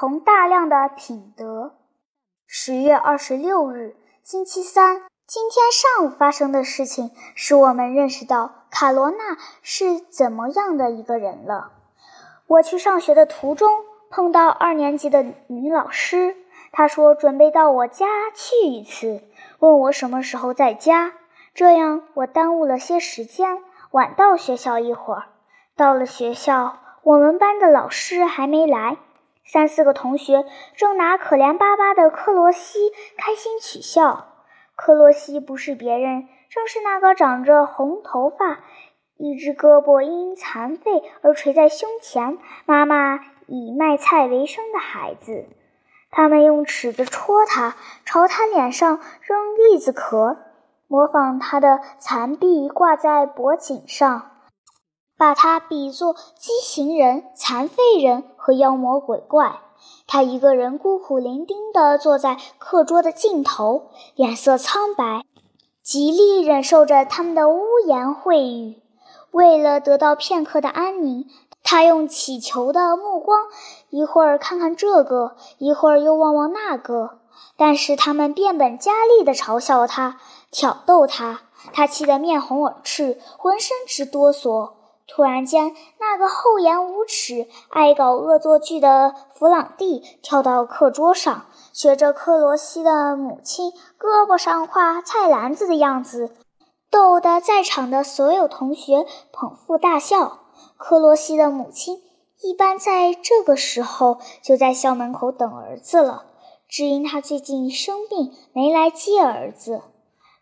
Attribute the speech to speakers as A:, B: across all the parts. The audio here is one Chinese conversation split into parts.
A: 同大量的品德。十月二十六日，星期三。今天上午发生的事情使我们认识到卡罗娜是怎么样的一个人了。我去上学的途中碰到二年级的女老师，她说准备到我家去一次，问我什么时候在家。这样我耽误了些时间，晚到学校一会儿。到了学校，我们班的老师还没来，三四个同学正拿可怜巴巴的克罗西开心取笑。克罗西不是别人，正是那个长着红头发、一只胳膊因残废而垂在胸前、妈妈以卖菜为生的孩子。他们用尺子戳他，朝他脸上扔栗子壳，模仿他的残臂挂在脖颈上，把他比作畸形人、残废人和妖魔鬼怪。他一个人孤苦伶仃地坐在课桌的尽头，脸色苍白，极力忍受着他们的污言秽语。为了得到片刻的安宁，他用乞求的目光，一会儿看看这个，一会儿又望望那个。但是他们变本加厉地嘲笑他，挑逗他，他气得面红耳赤，浑身直哆嗦。突然间，那个厚颜无耻、爱搞恶作剧的弗朗蒂跳到课桌上，学着克罗西的母亲胳膊上挎菜篮子的样子，逗得在场的所有同学捧腹大笑。克罗西的母亲一般在这个时候就在校门口等儿子了，只因他最近生病，没来接儿子。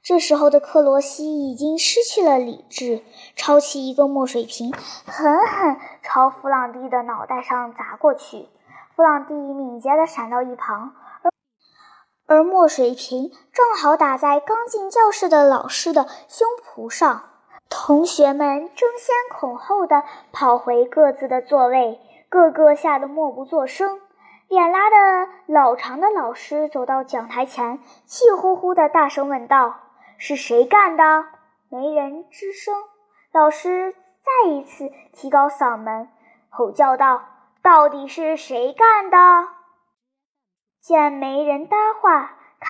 A: 这时候的克罗西已经失去了理智，抄起一个墨水瓶，狠狠朝弗朗蒂的脑袋上砸过去。弗朗蒂敏捷地闪到一旁，而而墨水瓶正好打在刚进教室的老师的胸脯上。同学们争先恐后地跑回各自的座位，个个吓得默不作声。脸拉的老长的老师走到讲台前，气呼呼地大声问道。是谁干的？没人吱声。老师再一次提高嗓门，吼叫道：“到底是谁干的？”见没人搭话，卡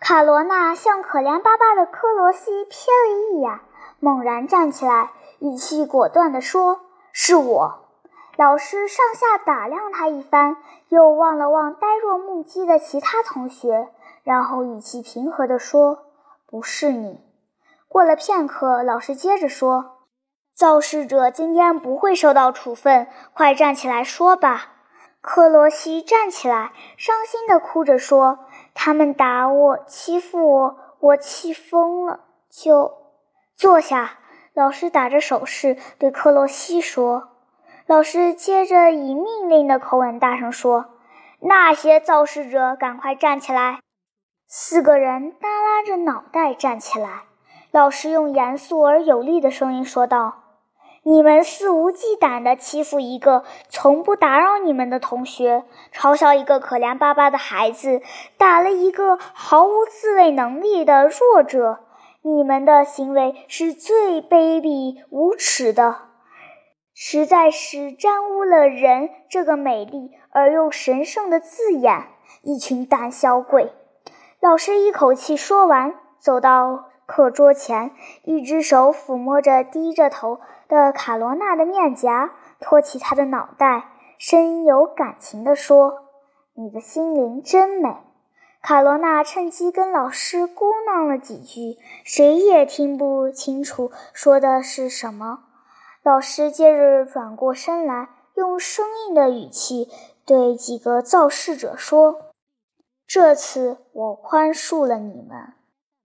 A: 卡罗娜向可怜巴巴的科罗西瞥了一眼，猛然站起来，语气果断地说：“是我。”老师上下打量他一番，又望了望呆若木鸡的其他同学，然后语气平和地说。不是你。过了片刻，老师接着说：“造事者今天不会受到处分，快站起来说吧。”克罗西站起来，伤心地哭着说：“他们打我，欺负我，我气疯了，就坐下。”老师打着手势对克罗西说。老师接着以命令的口吻大声说：“那些造事者，赶快站起来！”四个人耷拉着脑袋站起来。老师用严肃而有力的声音说道：“你们肆无忌惮地欺负一个从不打扰你们的同学，嘲笑一个可怜巴巴的孩子，打了一个毫无自卫能力的弱者。你们的行为是最卑鄙无耻的，实在是沾污了‘人’这个美丽而又神圣的字眼。一群胆小鬼！”老师一口气说完，走到课桌前，一只手抚摸着低着头的卡罗娜的面颊，托起她的脑袋，深有感情地说：“你的心灵真美。”卡罗娜趁机跟老师咕囔了几句，谁也听不清楚说的是什么。老师接着转过身来，用生硬的语气对几个造势者说。这次我宽恕了你们。